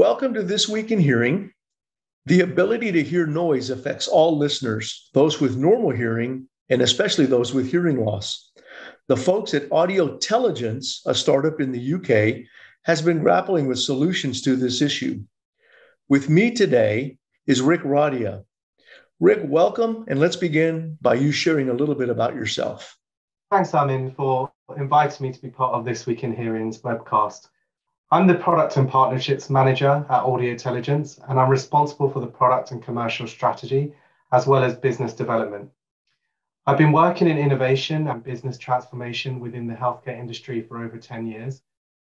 Welcome to This Week in Hearing. The ability to hear noise affects all listeners, those with normal hearing, and especially those with hearing loss. The folks at AudioTelligence, a startup in the UK, has been grappling with solutions to this issue. With me today is Rick Radia. Rick, welcome, and let's begin by you sharing a little bit about yourself. Thanks, Amyn, for inviting me to be part of this Week in Hearing's webcast. I'm the Product and Partnerships Manager at AudioTelligence, and I'm responsible for the product and commercial strategy, as well as business development. I've been working in innovation and business transformation within the healthcare industry for over 10 years,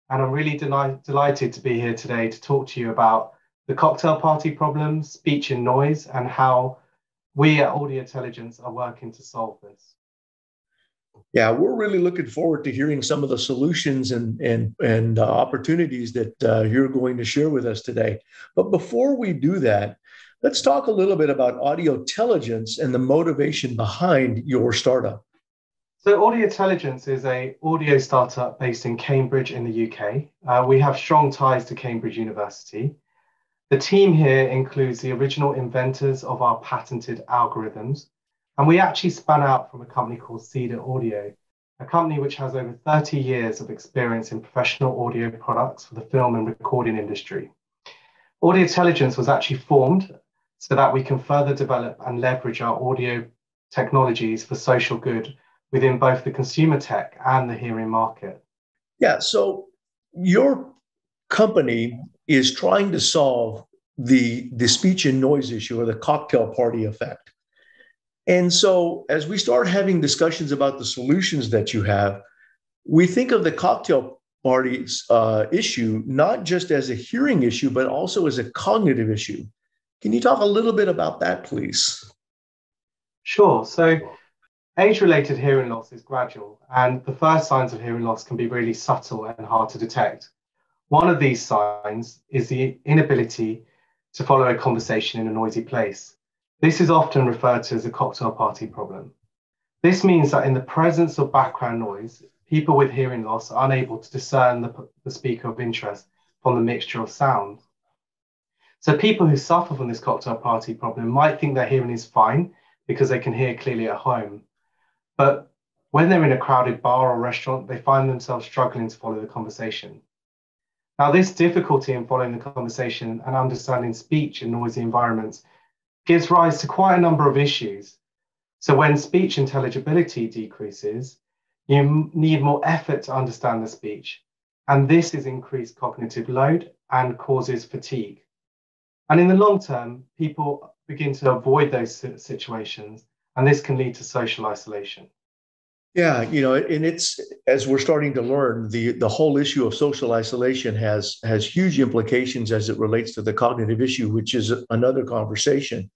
and I'm really delighted to be here today to talk to you about the cocktail party problem, speech and noise, and how we at AudioTelligence are working to solve this yeah, we're really looking forward to hearing some of the solutions and and and uh, opportunities that uh, you're going to share with us today. But before we do that, let's talk a little bit about AudioTelligence and the motivation behind your startup. So, AudioTelligence is a audio startup based in Cambridge in the UK. Uh, we have strong ties to Cambridge University. The team here includes the original inventors of our patented algorithms, and we actually spun out from a company called Cedar Audio, a company which has over 30 years of experience in professional audio products for the film and recording industry. AudioTelligence was actually formed so that we can further develop and leverage our audio technologies for social good within both the consumer tech and the hearing market. Yeah, so your company is trying to solve the, the speech and noise issue or the cocktail party effect. And so, as we start having discussions about the solutions that you have, we think of the cocktail parties uh, issue not just as a hearing issue, but also as a cognitive issue. Can you talk a little bit about that, please? Sure. So, age related hearing loss is gradual, and the first signs of hearing loss can be really subtle and hard to detect. One of these signs is the inability to follow a conversation in a noisy place. This is often referred to as a cocktail party problem. This means that in the presence of background noise, people with hearing loss are unable to discern the, the speaker of interest from the mixture of sound. So people who suffer from this cocktail party problem might think their hearing is fine because they can hear clearly at home. But when they're in a crowded bar or restaurant, they find themselves struggling to follow the conversation. Now, this difficulty in following the conversation and understanding speech in noisy environments gives rise to quite a number of issues. So when speech intelligibility decreases, you need more effort to understand the speech. And this is increased cognitive load and causes fatigue. And in the long term, people begin to avoid those situations, and this can lead to social isolation. Yeah, you know, and it's as we're starting to learn, the the whole issue of social isolation has has huge implications as it relates to the cognitive issue, which is another conversation.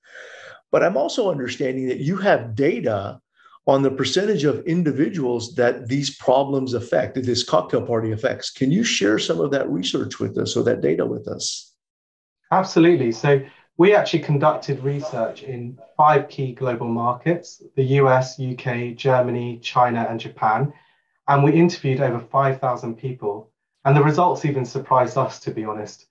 But I'm also understanding that you have data on the percentage of individuals that these problems affect, this cocktail party effects. Can you share some of that research with us or that data with us? Absolutely. So we actually conducted research in five key global markets the US, UK, Germany, China, and Japan. And we interviewed over 5,000 people. And the results even surprised us, to be honest.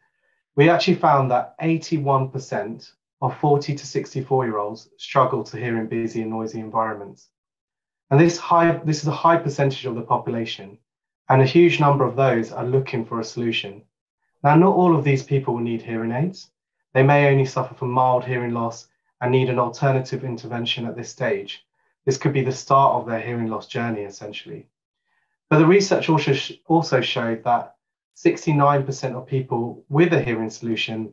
We actually found that 81% of 40 to 64 year olds struggle to hear in busy and noisy environments. And this, high, this is a high percentage of the population, and a huge number of those are looking for a solution. Now, not all of these people will need hearing aids, they may only suffer from mild hearing loss and need an alternative intervention at this stage. This could be the start of their hearing loss journey, essentially. But the research also, also showed that 69% of people with a hearing solution,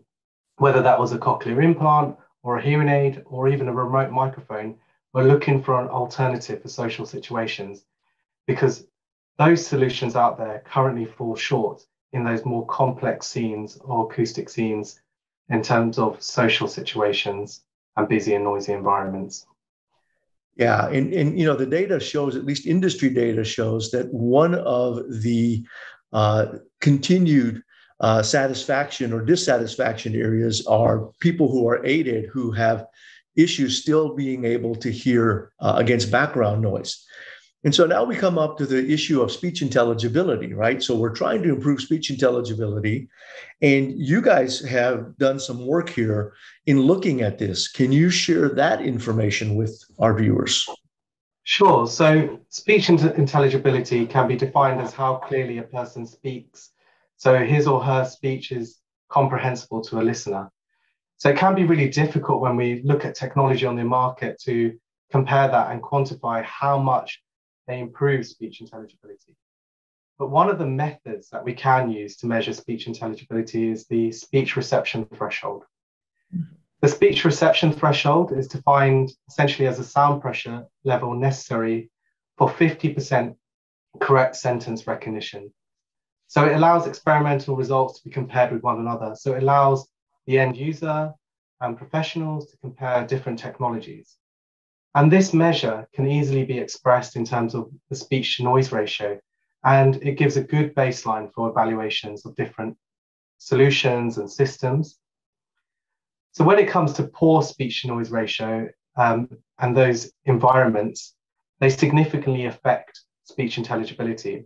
whether that was a cochlear implant or a hearing aid or even a remote microphone, were looking for an alternative for social situations because those solutions out there currently fall short in those more complex scenes or acoustic scenes in terms of social situations and busy and noisy environments. Yeah, and, and you know the data shows, at least industry data shows, that one of the uh, continued uh, satisfaction or dissatisfaction areas are people who are aided who have issues still being able to hear uh, against background noise. And so now we come up to the issue of speech intelligibility, right? So we're trying to improve speech intelligibility. And you guys have done some work here in looking at this. Can you share that information with our viewers? Sure. So speech intelligibility can be defined as how clearly a person speaks. So his or her speech is comprehensible to a listener. So it can be really difficult when we look at technology on the market to compare that and quantify how much they improve speech intelligibility. But one of the methods that we can use to measure speech intelligibility is the speech reception threshold. The speech reception threshold is defined essentially as a sound pressure level necessary for 50% correct sentence recognition. So it allows experimental results to be compared with one another. So it allows the end user and professionals to compare different technologies. And this measure can easily be expressed in terms of the speech to noise ratio. And it gives a good baseline for evaluations of different solutions and systems. So when it comes to poor speech to noise ratio um, and those environments, they significantly affect speech intelligibility.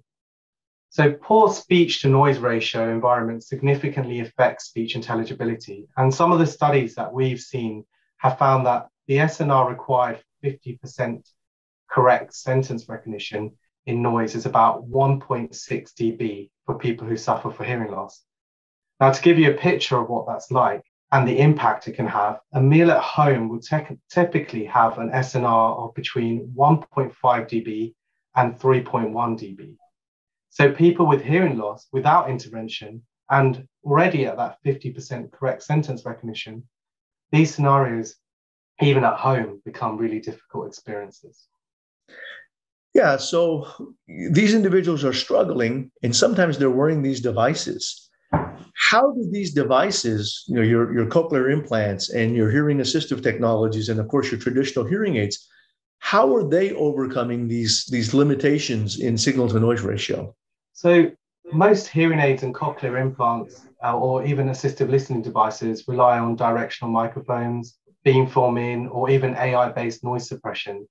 So poor speech to noise ratio environments significantly affect speech intelligibility. And some of the studies that we've seen have found that the SNR required 50% correct sentence recognition in noise is about 1.6 dB for people who suffer from hearing loss. Now, to give you a picture of what that's like and the impact it can have, a meal at home would te- typically have an SNR of between 1.5 dB and 3.1 dB. So, people with hearing loss without intervention and already at that 50% correct sentence recognition, these scenarios even at home become really difficult experiences. Yeah, so these individuals are struggling, and sometimes they're wearing these devices. How do these devices, you know, your, your cochlear implants and your hearing assistive technologies, and of course your traditional hearing aids, how are they overcoming these, these limitations in signal to noise ratio? So most hearing aids and cochlear implants uh, or even assistive listening devices rely on directional microphones beamforming, or even AI based noise suppression.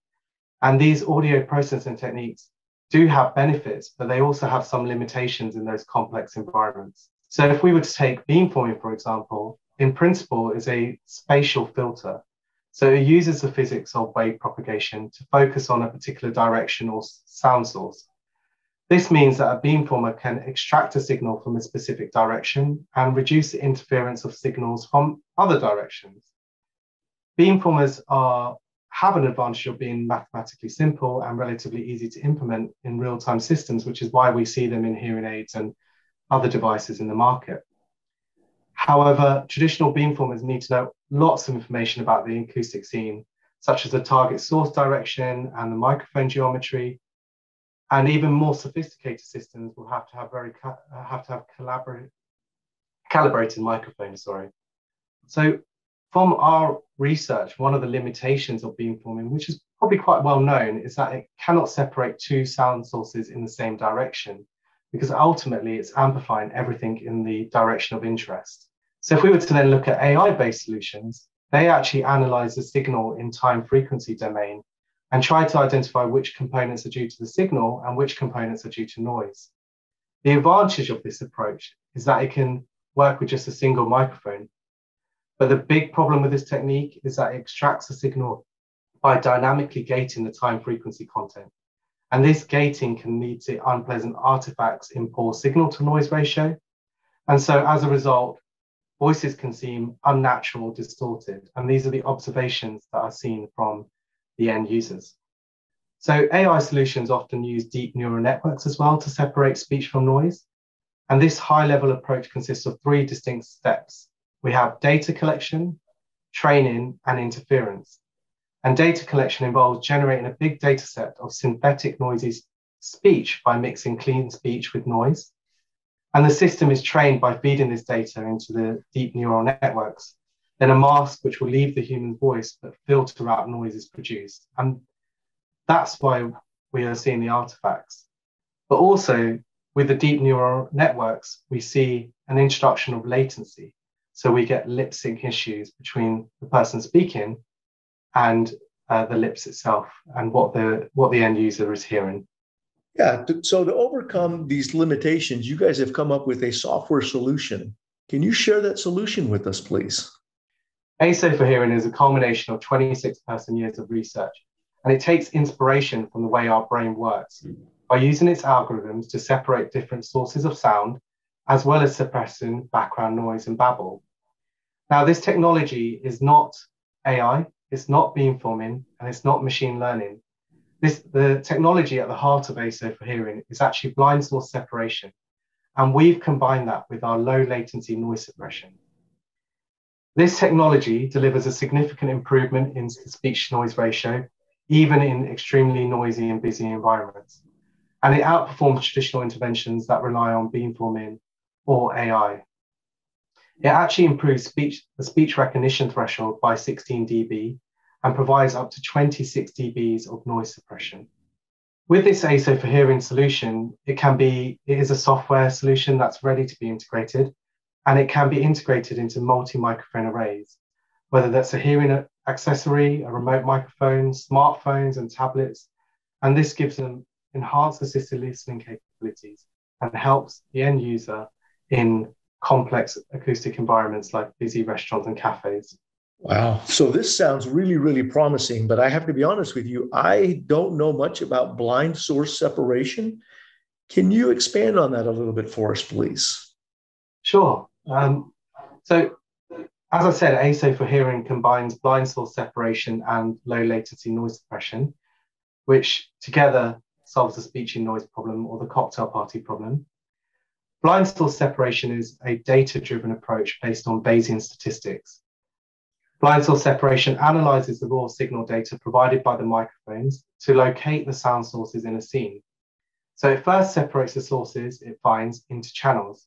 And these audio processing techniques do have benefits, but they also have some limitations in those complex environments. So, if we were to take beamforming, for example, in principle, is a spatial filter. So, it uses the physics of wave propagation to focus on a particular direction or sound source. This means that a beamformer can extract a signal from a specific direction and reduce the interference of signals from other directions beamformers are have an advantage of being mathematically simple and relatively easy to implement in real-time systems, which is why we see them in hearing aids and other devices in the market. However, traditional beamformers need to know lots of information about the acoustic scene, such as the target source direction and the microphone geometry. And even more sophisticated systems will have to have very have to have collaborate, calibrated microphones. Sorry. So from our research, one of the limitations of beamforming, which is probably quite well known, is that it cannot separate two sound sources in the same direction because ultimately it's amplifying everything in the direction of interest. So if we were to then look at AI-based solutions, they actually analyze the signal in time frequency domain and try to identify which components are due to the signal and which components are due to noise. The advantage of this approach is that it can work with just a single microphone but the big problem with this technique is that it extracts a signal by dynamically gating the time frequency content. And this gating can lead to unpleasant artifacts in poor signal to noise ratio. And so as a result, voices can seem unnatural, distorted. And these are the observations that are seen from the end users. So AI solutions often use deep neural networks as well to separate speech from noise. And this high level approach consists of three distinct steps. We have data collection, training, and interference. And data collection involves generating a big data set of synthetic noisy speech by mixing clean speech with noise. And the system is trained by feeding this data into the deep neural networks. Then a mask which will leave the human voice but filter out noise is produced. And that's why we are seeing the artifacts. But also with the deep neural networks, we see an introduction of latency. So we get lip sync issues between the person speaking and uh, the lips itself and what the what the end user is hearing. Yeah. So to overcome these limitations, you guys have come up with a software solution. Can you share that solution with us, please? ASO for Hearing is a culmination of 26 person years of research, and it takes inspiration from the way our brain works by using its algorithms to separate different sources of sound, as well as suppressing background noise and babble. Now, this technology is not AI, it's not beamforming, and it's not machine learning. This, the technology at the heart of ASO for hearing is actually blind source separation. And we've combined that with our low latency noise suppression. This technology delivers a significant improvement in speech noise ratio, even in extremely noisy and busy environments. And it outperforms traditional interventions that rely on beamforming or AI. It actually improves speech, the speech recognition threshold by 16 dB and provides up to 26 dBs of noise suppression. With this ASO for hearing solution, it can be, it is a software solution that's ready to be integrated, and it can be integrated into multi-microphone arrays, whether that's a hearing accessory, a remote microphone, smartphones and tablets, and this gives them enhanced assisted listening capabilities and helps the end user in complex acoustic environments like busy restaurants and cafes. Wow. So this sounds really, really promising, but I have to be honest with you, I don't know much about blind source separation. Can you expand on that a little bit for us, please? Sure. Um, so, as I said, ASO for hearing combines blind source separation and low latency noise suppression, which together solves the speech and noise problem or the cocktail party problem. Blind source separation is a data driven approach based on Bayesian statistics. Blind source separation analyzes the raw signal data provided by the microphones to locate the sound sources in a scene. So it first separates the sources it finds into channels.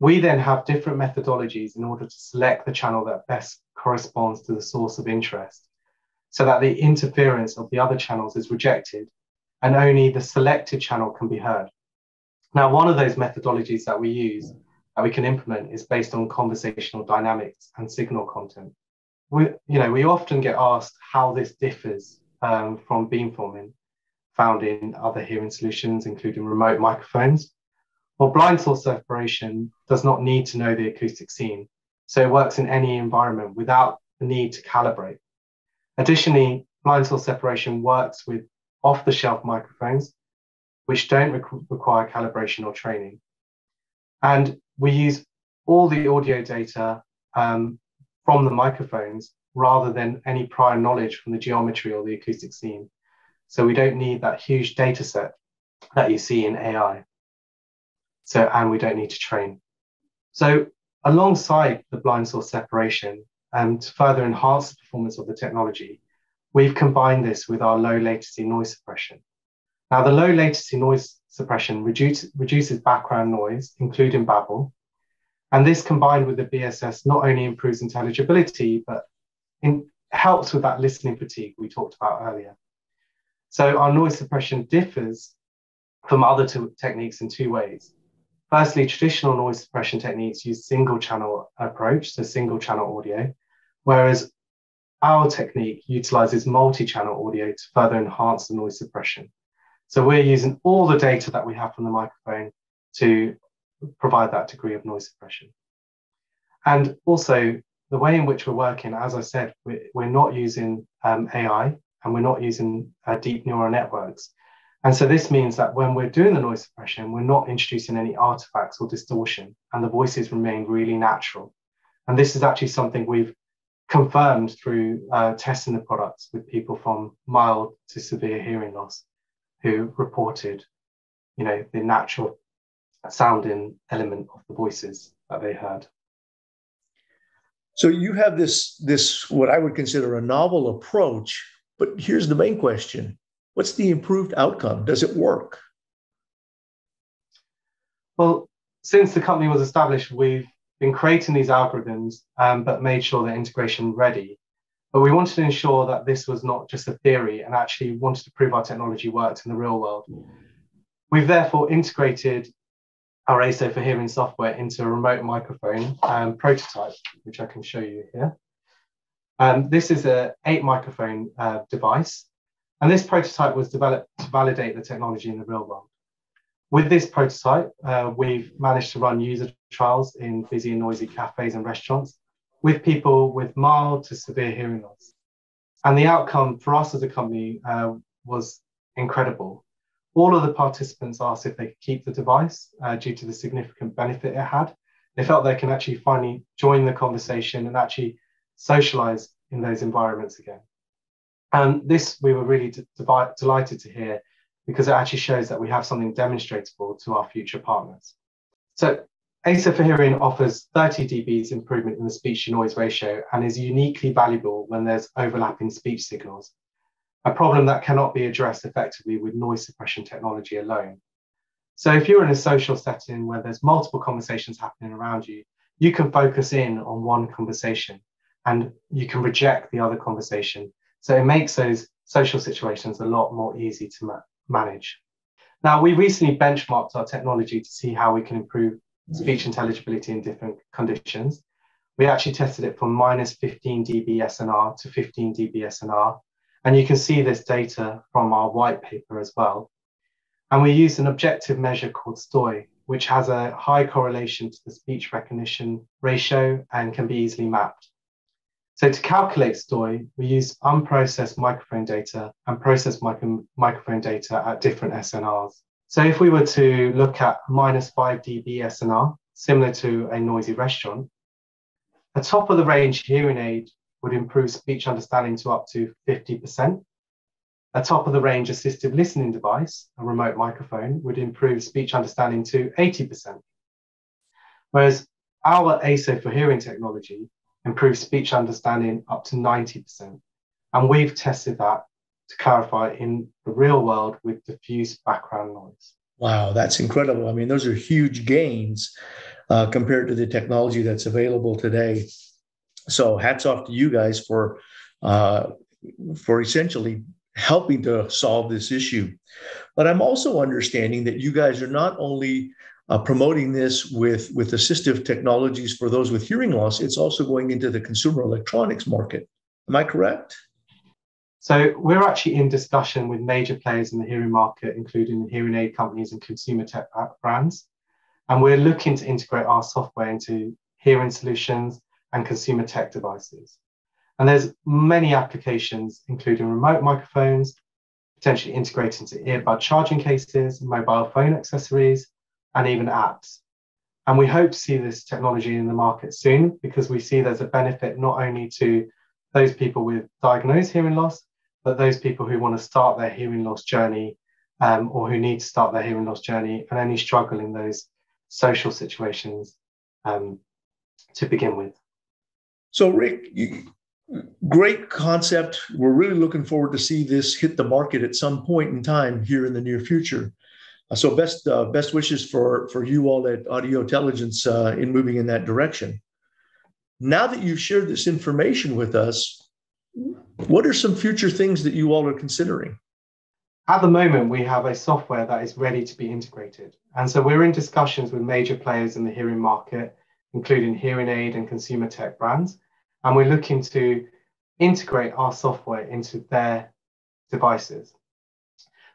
We then have different methodologies in order to select the channel that best corresponds to the source of interest so that the interference of the other channels is rejected and only the selected channel can be heard. Now, one of those methodologies that we use that we can implement is based on conversational dynamics and signal content. We, you know, we often get asked how this differs um, from beamforming found in other hearing solutions, including remote microphones. Well, blind source separation does not need to know the acoustic scene, so it works in any environment without the need to calibrate. Additionally, blind source separation works with off the shelf microphones which don't re- require calibration or training. And we use all the audio data um, from the microphones rather than any prior knowledge from the geometry or the acoustic scene. So we don't need that huge data set that you see in AI. So, and we don't need to train. So, alongside the blind source separation and to further enhance the performance of the technology, we've combined this with our low latency noise suppression. Now, the low latency noise suppression reduce, reduces background noise, including babble. And this combined with the BSS not only improves intelligibility, but in, helps with that listening fatigue we talked about earlier. So our noise suppression differs from other techniques in two ways. Firstly, traditional noise suppression techniques use single channel approach, so single channel audio, whereas our technique utilizes multi-channel audio to further enhance the noise suppression. So we're using all the data that we have from the microphone to provide that degree of noise suppression. And also the way in which we're working, as I said, we're, not using um, AI and we're not using uh, deep neural networks. And so this means that when we're doing the noise suppression, we're not introducing any artifacts or distortion, and the voices remain really natural. And this is actually something we've confirmed through uh, testing the products with people from mild to severe hearing loss who reported, you know, the natural sounding element of the voices that they heard. So you have this this what I would consider a novel approach, but here's the main question. What's the improved outcome? Does it work? Well, since the company was established, we've been creating these algorithms, um, but made sure they're integration ready. But we wanted to ensure that this was not just a theory and actually wanted to prove our technology worked in the real world. We've therefore integrated our ASO for hearing software into a remote microphone um, prototype, which I can show you here. Um, this is a eight microphone uh, device, and this prototype was developed to validate the technology in the real world. With this prototype, uh, we've managed to run user trials in busy and noisy cafes and restaurants with people with mild to severe hearing loss. And the outcome for us as a company uh, was incredible. All of the participants asked if they could keep the device uh, due to the significant benefit it had. They felt they can actually finally join the conversation and actually socialize in those environments again. And this we were really d- d- delighted to hear because it actually shows that we have something demonstrable to our future partners. So ASA for Hearing offers 30 dBs improvement in the speech to noise ratio and is uniquely valuable when there's overlapping speech signals, a problem that cannot be addressed effectively with noise suppression technology alone. So if you're in a social setting where there's multiple conversations happening around you, you can focus in on one conversation and you can reject the other conversation. So it makes those social situations a lot more easy to ma- manage. Now, we recently benchmarked our technology to see how we can improve speech intelligibility in different conditions. We actually tested it from minus 15 dB SNR to 15 dB SNR. And you can see this data from our white paper as well. And we used an objective measure called STOI, which has a high correlation to the speech recognition ratio and can be easily mapped. So to calculate STOI, we use unprocessed microphone data and processed micro- microphone data at different SNRs. So if we were to look at minus 5 dB SNR, similar to a noisy restaurant, a top of the range hearing aid would improve speech understanding to up to 50%. A top of the range assistive listening device, a remote microphone, would improve speech understanding to 80%. Whereas our ASO for hearing technology improves speech understanding up to 90%. And we've tested that to clarify in the real world with diffuse background noise. Wow, that's incredible. I mean, those are huge gains uh, compared to the technology that's available today. So, hats off to you guys for uh, for essentially helping to solve this issue. But I'm also understanding that you guys are not only uh, promoting this with, with assistive technologies for those with hearing loss, it's also going into the consumer electronics market. Am I correct? So we're actually in discussion with major players in the hearing market, including hearing aid companies and consumer tech uh, brands. And we're looking to integrate our software into hearing solutions and consumer tech devices. And there's many applications, including remote microphones, potentially integrated into earbud charging cases, mobile phone accessories, and even apps. And we hope to see this technology in the market soon because we see there's a benefit not only to those people with diagnosed hearing loss, but those people who want to start their hearing loss journey um, or who need to start their hearing loss journey and only struggle in those social situations um, to begin with. So, Rick, you, great concept. We're really looking forward to see this hit the market at some point in time here in the near future. Uh, so best uh, best wishes for for you all at AudioTelligence uh, in moving in that direction. Now that you've shared this information with us, what are some future things that you all are considering? At the moment, we have a software that is ready to be integrated, and so we're in discussions with major players in the hearing market, including hearing aid and consumer tech brands, and we're looking to integrate our software into their devices.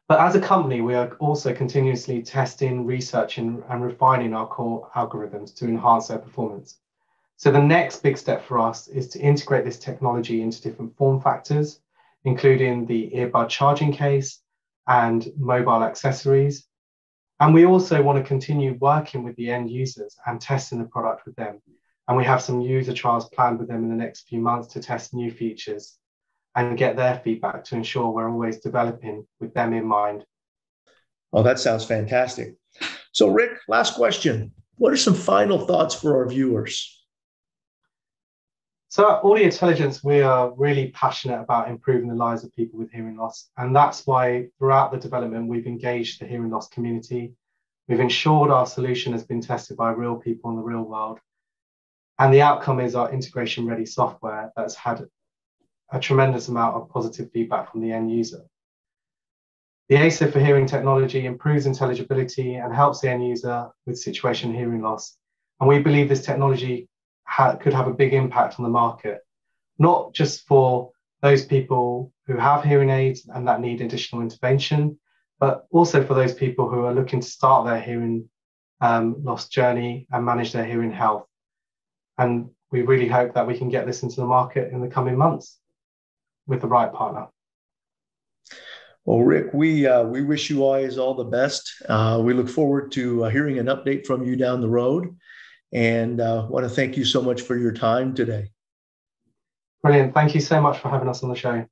But as a company, we are also continuously testing, researching, and refining our core algorithms to enhance their performance. So the next big step for us is to integrate this technology into different form factors, including the earbud charging case and mobile accessories. And we also want to continue working with the end users and testing the product with them. And we have some user trials planned with them in the next few months to test new features and get their feedback to ensure we're always developing with them in mind. Oh, that sounds fantastic. So, Rick, last question. What are some final thoughts for our viewers? So, at AudioTelligence, we are really passionate about improving the lives of people with hearing loss. And that's why throughout the development, we've engaged the hearing loss community. We've ensured our solution has been tested by real people in the real world. And the outcome is our integration ready software that's had a tremendous amount of positive feedback from the end user. The ASO for hearing technology improves intelligibility and helps the end user with situation hearing loss. And we believe this technology ha- could have a big impact on the market. not just for those people who have hearing aids and that need additional intervention, but also for those people who are looking to start their hearing um, loss journey and manage their hearing health. And we really hope that we can get this into the market in the coming months with the right partner. Well, Rick, we uh, we wish you always all the best. Uh, we look forward to uh, hearing an update from you down the road, and uh, want to thank you so much for your time today. Brilliant. Thank you so much for having us on the show.